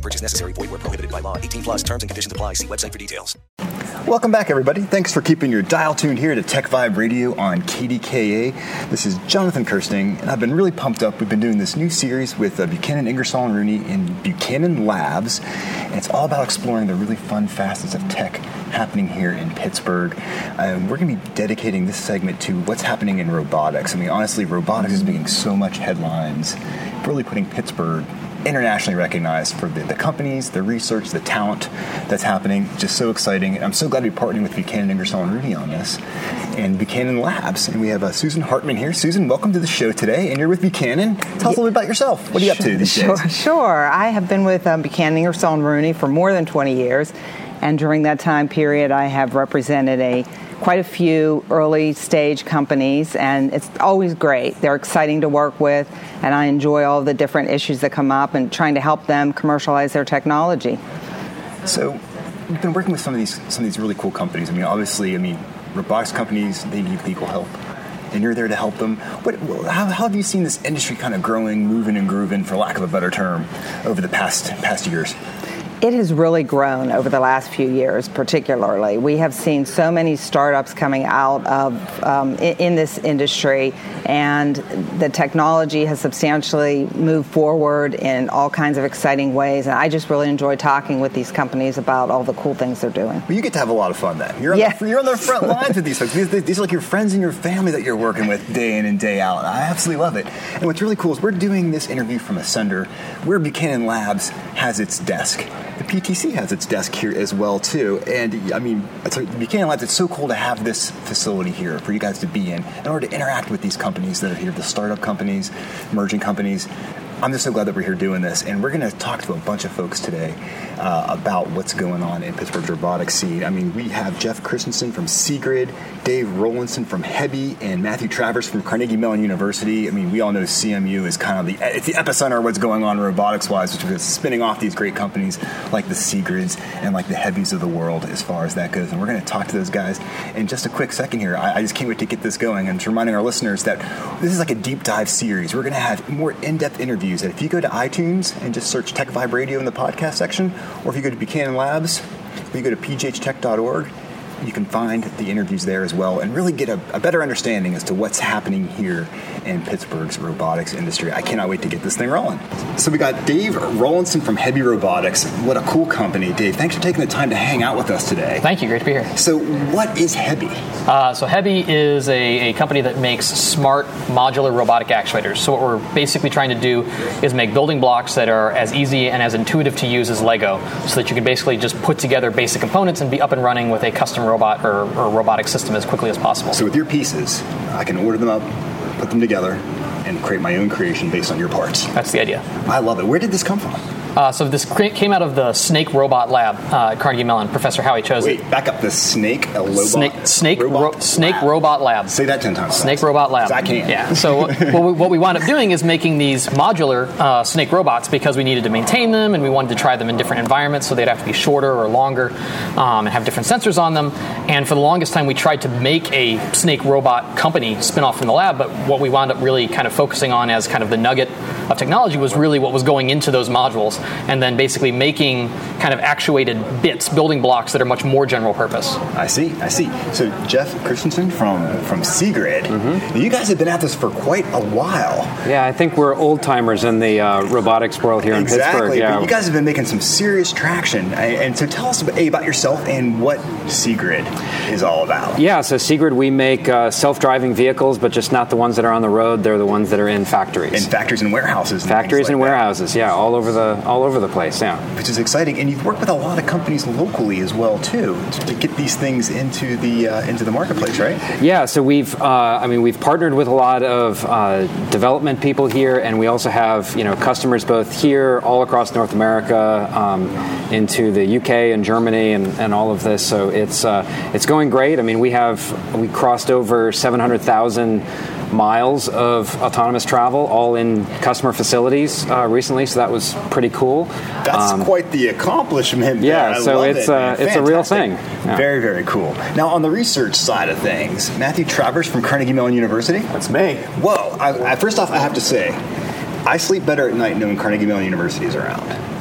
Purchase necessary. Void where prohibited by law. 18 plus terms and conditions apply. See website for details. Welcome back, everybody. Thanks for keeping your dial tuned here to Tech Vibe Radio on KDKA. This is Jonathan Kersting, and I've been really pumped up. We've been doing this new series with uh, Buchanan, Ingersoll, and Rooney in Buchanan Labs, and it's all about exploring the really fun facets of tech happening here in Pittsburgh. Um, we're going to be dedicating this segment to what's happening in robotics. I mean, honestly, robotics is making so much headlines, really putting Pittsburgh internationally recognized for the, the, companies, the research, the talent that's happening. Just so exciting. I'm so glad to be partnering with Buchanan, Ingersoll, and Rooney on this, and Buchanan Labs. And we have uh, Susan Hartman here. Susan, welcome to the show today. And you're with Buchanan. Tell us a little bit about yourself. What are you sure, up to these sure, days? Sure. I have been with um, Buchanan, Ingersoll, and Rooney for more than 20 years. And during that time period, I have represented a quite a few early stage companies, and it's always great. They're exciting to work with, and I enjoy all the different issues that come up and trying to help them commercialize their technology. So, you've been working with some of these some of these really cool companies. I mean, obviously, I mean, robotics companies they need legal help. And you're there to help them. What, how, how have you seen this industry kind of growing, moving, and grooving, for lack of a better term, over the past past years? It has really grown over the last few years, particularly. We have seen so many startups coming out of um, in, this industry, and the technology has substantially moved forward in all kinds of exciting ways. And I just really enjoy talking with these companies about all the cool things they're doing. Well, you get to have a lot of fun then. You're on, yeah. the, you're on the front lines with these folks. These, these are like your friends and your family that you're working with day in and day out. I absolutely love it. And what's really cool is we're doing this interview from Ascender, where Buchanan Labs has its desk. The PTC has its desk here as well too, and I mean, Buchanan Labs. It's so cool to have this facility here for you guys to be in, in order to interact with these companies that are here, the startup companies, emerging companies. I'm just so glad that we're here doing this, and we're going to talk to a bunch of folks today uh, about what's going on in Pittsburgh's robotics scene. I mean, we have Jeff Christensen from Seegrid, Dave Rollinson from Hebi, and Matthew Travers from Carnegie Mellon University. I mean, we all know CMU is kind of the it's the epicenter of what's going on robotics-wise, which is spinning off these great companies like the Seegrids and like the Hebis of the world as far as that goes. And we're going to talk to those guys in just a quick second here. I, I just can't wait to get this going and reminding our listeners that this is like a deep dive series. We're going to have more in-depth interviews. That if you go to iTunes and just search Tech Vibe Radio in the podcast section, or if you go to Buchanan Labs, or you go to pghtech.org, you can find the interviews there as well and really get a, a, better understanding as to what's happening here in Pittsburgh's robotics industry. I cannot wait to get this thing rolling. So we got Dave Rollinson from Hebi Robotics. What a cool company, Dave. Thanks for taking the time to hang out with us today. Thank you. Great to be here. So what is Hebi? Uh, so Hebi is a, a, company that makes smart modular robotic actuators. So what we're basically trying to do is make building blocks that are as easy and as intuitive to use as Lego, so that you can basically just put together basic components and be up and running with a custom robot or, or robotic system as quickly as possible. So with your pieces, I can order them up, put them together, and create my own creation based on your parts. That's the idea. I love it. Where did this come from? Uh, so this came out of the Snake Robot Lab uh, at Carnegie Mellon. Professor Howie Choset Wait, it. back up. The Snake a robot, Snake Snake robot, ro- Snake lab. Robot Lab. Say that ten times. Snake fast. Robot Lab. I can. Yeah. So what, what, we, what we wound up doing is making these modular uh, Snake robots because we needed to maintain them and we wanted to try them in different environments, so they'd have to be shorter or longer um, and have different sensors on them. And for the longest time, we tried to make a Snake robot company spin off from the lab, but what we wound up really kind of focusing on as kind of the nugget of technology was really what was going into those modules, and then basically making kind of actuated bits, building blocks that are much more general purpose. I see. I see. So Jeff Christensen from from Seegrid, mm-hmm. you guys have been at this for quite a while. Yeah, I think we're old timers in the uh, robotics world here exactly. in Pittsburgh. Yeah, but you guys have been making some serious traction. And so tell us about yourself and what Seegrid is all about. Yeah, so Seegrid, we make uh, self-driving vehicles, but just not the ones that are on the road. They're the ones that are in factories. In factories and warehouses. And factories like and warehouses. Yeah, all over the all over the place. Yeah. which is exciting. And you've worked with a lot of companies locally as well too to get these things into the uh, into the marketplace, right? Yeah, so we've, uh, I mean, we've partnered with a lot of uh, development people here, and we also have, you know, customers both here, all across North America, um, into the UK and Germany, and, and all of this. So it's uh, it's going great. I mean, we have we crossed over 700,000 miles of autonomous travel, all in customer facilities uh, recently. So that was pretty cool. That's Um, quite the accomplishment. Yeah, there. I so love it's, it, uh, it's a real thing. Yeah. Very, very cool. Now, on the research side of things, Matthew Travers from Carnegie Mellon University. That's me. Whoa! I, I, first off, I have to say, I sleep better at night knowing Carnegie Mellon University is around.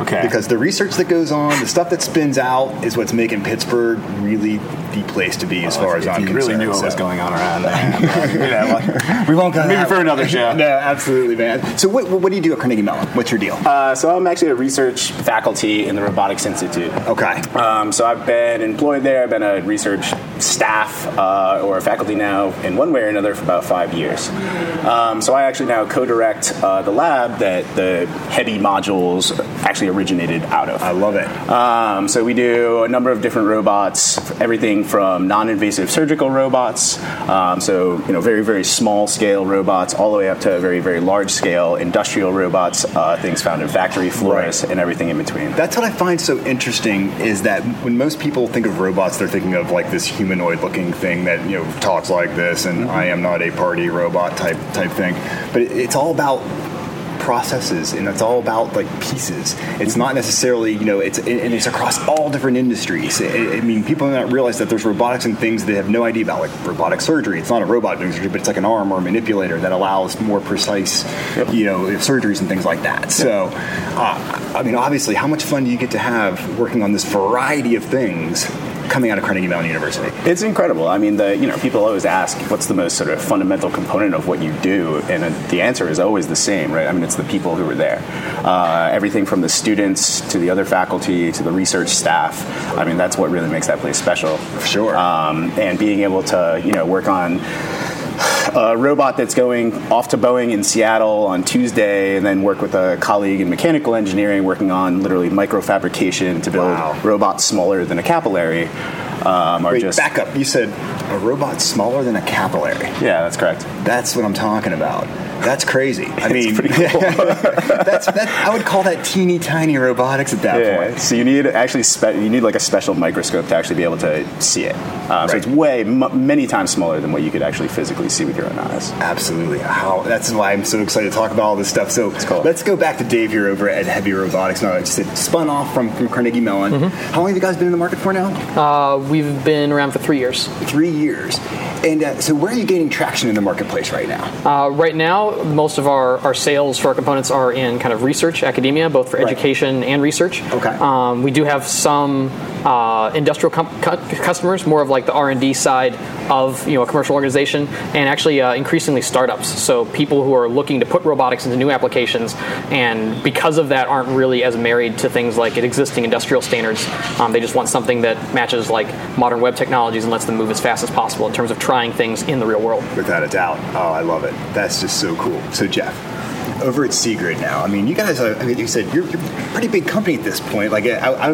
Okay. Because the research that goes on, the stuff that spins out, is what's making Pittsburgh really the place to be as far as if I'm you concerned. really knew what was going on around there. you know, We won't go Maybe that for another show. no, absolutely, man. So, what, what do you do at Carnegie Mellon? What's your deal? Uh, so I'm actually a research faculty in the Robotics Institute. okay. Um, so I've been employed there. I've been a research staff uh, or faculty now in one way or another for about five years. Um, so I actually now co-direct uh, the lab that the Hebi modules actually originated out of. I love it. Um, so we do a number of different robots, everything from non-invasive surgical robots, um, so you know very very small scale robots, all the way up to very very large scale industrial robots, uh, things found in factory floors, Right. and everything in between. That's what I find so interesting is that when most people think of robots, they're thinking of like this humanoid-looking thing that you know talks like this, and I am not a party robot type type thing. But it, it's all about processes and it's all about like pieces. It's not necessarily you know it's and it's across all different industries. I mean people do not realize that there's robotics and things they have no idea about like robotic surgery. It's not a robot doing surgery but it's like an arm or a manipulator that allows more precise you know surgeries and things like that. So uh, i mean obviously how much fun do you get to have working on this variety of things coming out of carnegie mellon university It's incredible. I mean, the you know people always ask what's the most sort of fundamental component of what you do, and the answer is always the same, right? I mean, it's the people who are there. Uh, everything from the students to the other faculty to the research staff. I mean, that's what really makes that place special. Sure. Um, and being able to you know work on a robot that's going off to Boeing in Seattle on Tuesday, and then work with a colleague in mechanical engineering working on literally microfabrication to build Wow. robots smaller than a capillary. Um, are wait just back up you said a robot smaller than a capillary yeah, that's correct. That's what I'm talking about. That's crazy. I mean, pretty cool. that's that, I would call that teeny tiny robotics at that Yeah, point. so you need actually spe- you need like a special microscope to actually be able to see it. Um, So it's way m- many times smaller than what you could actually physically see with your own eyes. Absolutely. How that's why I'm so excited to talk about all this stuff. So cool. let's go back to Dave here over at Hebi Robotics. Now, I just said spun off from, from Carnegie Mellon. Mm-hmm. How long have you guys been in the market for now? Uh, we've been around for three years. Three years. And uh, so, where are you gaining traction in the marketplace right now? Uh, right now, most of our, our sales for our components are in kind of research, academia, both for Right. education and research. Okay. Um, we do have some uh, industrial com- cu- customers, more of like the R and D side of you know a commercial organization, and actually uh, increasingly startups. So people who are looking to put robotics into new applications, and because of that, aren't really as married to things like existing industrial standards. Um, they just want something that matches like modern web technologies and lets them move as fast as possible in terms of trying things in the real world. Without a doubt. Oh, I love it. That's just so cool. So, Jeff, over at Seegrid now, I mean, you guys are, I mean, you said you're, you're a pretty big company at this point. Like, I, I,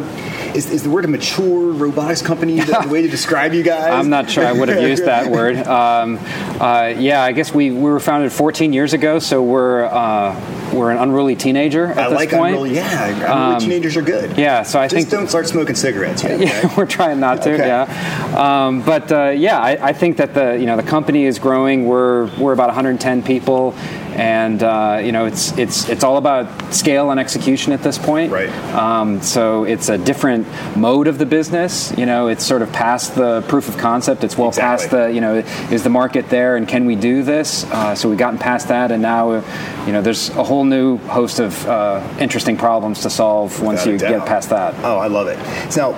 is, is the word a mature robotics company the, the way to describe you guys? I'm not sure I would have used that word. Um, uh, yeah, I guess we, we were founded 14 years ago, so we're uh, we're an unruly teenager at I this like point. unruly, yeah, unruly Um, teenagers are good. yeah, so I Just think- don't start smoking cigarettes yet. Okay? Yeah, we're trying not to. Okay. Yeah, um, but uh, yeah, I, I think that the you know the company is growing. We're we're about 110 people, and uh, you know it's it's it's all about scale and execution at this point. Right. Um, so it's a different mode of the business. You know, it's sort of past the proof of concept. It's well Exactly. past the you know is the market there and can we do this? Uh, so we've gotten past that, and now you know there's a whole new host of uh, interesting problems to solve once Without a you get past that. Oh, I love it. So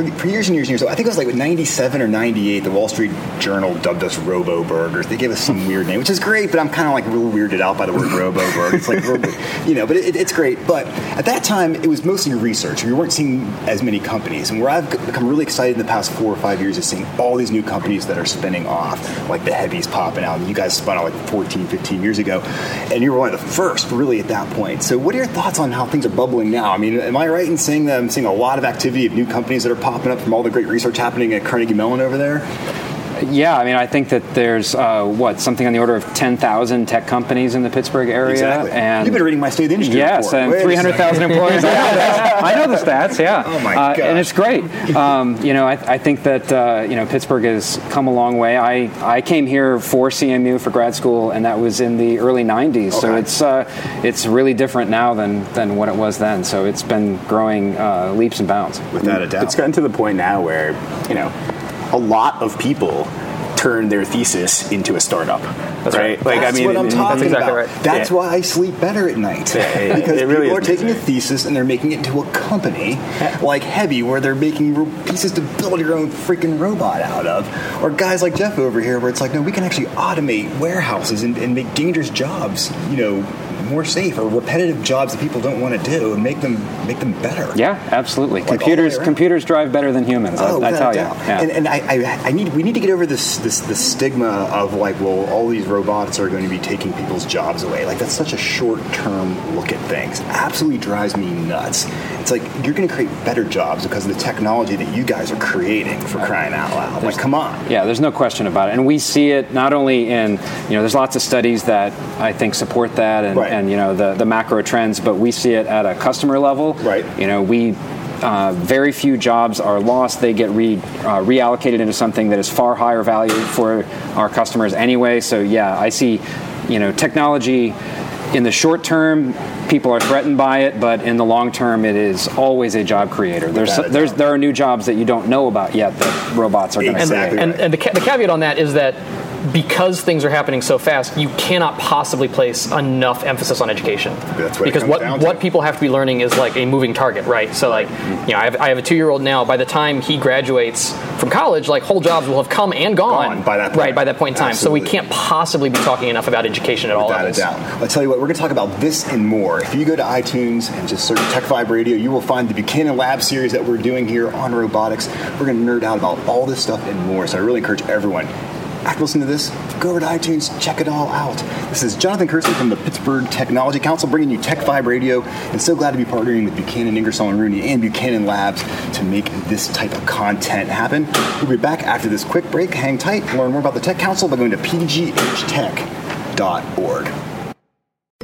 for, for years and years and years. I think it was like 97 or 98, the Wall Street Journal dubbed us Roboburghs. They gave us some weird name, which is great, but I'm kind of like real weirded out by the word Robo Burger. It's like, you know, but it, it's great. But at that time, it was mostly research. We weren't seeing as many companies. And where I've become really excited in the past four or five years is seeing all these new companies that are spinning off, like the Hebis popping out. And you guys spun out like 14, 15 years ago, and you were one of the first, really, at that point. So, what are your thoughts on how things are bubbling now? I mean, am I right in saying that I'm seeing a lot of activity of new companies that are popping up from all the great research happening at Carnegie Mellon over there? Yeah, I mean, I think that there's uh, what something on the order of ten thousand tech companies in the Pittsburgh area, exactly. and you've been reading my state of the industry. Yes, report. and three hundred thousand employees. I, know I know the stats. Yeah. Oh my uh, god! And it's great. Um, you know, I, I think that uh, you know Pittsburgh has come a long way. I I came here for CMU for grad school, and that was in the early '90s. Okay. So it's uh, it's really different now than than what it was then. So it's been growing uh, leaps and bounds. Without a doubt, It's gotten to the point now where, you know, a lot of people turn their thesis into a startup. That's right. Like, That's I mean, what I'm and- talking exactly about. right. That's Yeah. why I sleep better at night. Yeah, yeah, because it really people are taking a thesis and they're making it into a company like Hebi, where they're making pieces to build your own freaking robot out of. Or guys like Jeff over here, where it's like, no, we can actually automate warehouses and, and make dangerous jobs, you know, more safe or repetitive jobs that people don't want to do and make them make them better. Yeah, absolutely. Like the computers computers drive better than humans. Oh, I, I tell you. Yeah. And, and I, I, I need we need to get over this, this this stigma of like, well, all these robots are going to be taking people's jobs away. Like that's such a short term look at things. Absolutely drives me nuts. It's like you're going to create better jobs because of the technology that you guys are creating for crying out loud. Like, come on. Yeah, there's no question about it. And we see it not only in, you know, there's lots of studies that I think support that and, Right. and you know, the, the macro trends, but we see it at a customer level. Right. You know, we, uh, very few jobs are lost. They get re, uh, reallocated into something that is far higher value for our customers anyway. So, yeah, I see, you know, technology in the short term, people are threatened by it, but in the long term, it is always a job creator. There's, a there's, there are new jobs that you don't know about yet that robots are going to Exactly. create. And, and the, ca- the caveat on that is that because things are happening so fast, you cannot possibly place enough emphasis on education. That's what because what what people have to be learning is like a moving target, right? So like, you know, I have, I have a two year old now. By the time he graduates from college, like whole jobs will have come and gone, Gone by that point. right by that point in time. Absolutely. So we can't possibly be talking enough about education at all Without a doubt. I'll tell you what, we're going to talk about this and more. If you go to iTunes and just search Tech Vibe Radio, you will find the Buchanan Lab series that we're doing here on robotics. We're going to nerd out about all this stuff and more. So I really encourage everyone. After listening to this, go over to iTunes, check it all out. This is Jonathan Kersey from the Pittsburgh Technology Council bringing you Tech Vibe Radio, and so glad to be partnering with Buchanan, Ingersoll, and Rooney and Buchanan Labs to make this type of content happen. We'll be back after this quick break. Hang tight, learn more about the Tech Council by going to pghtech.org.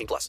18 plus.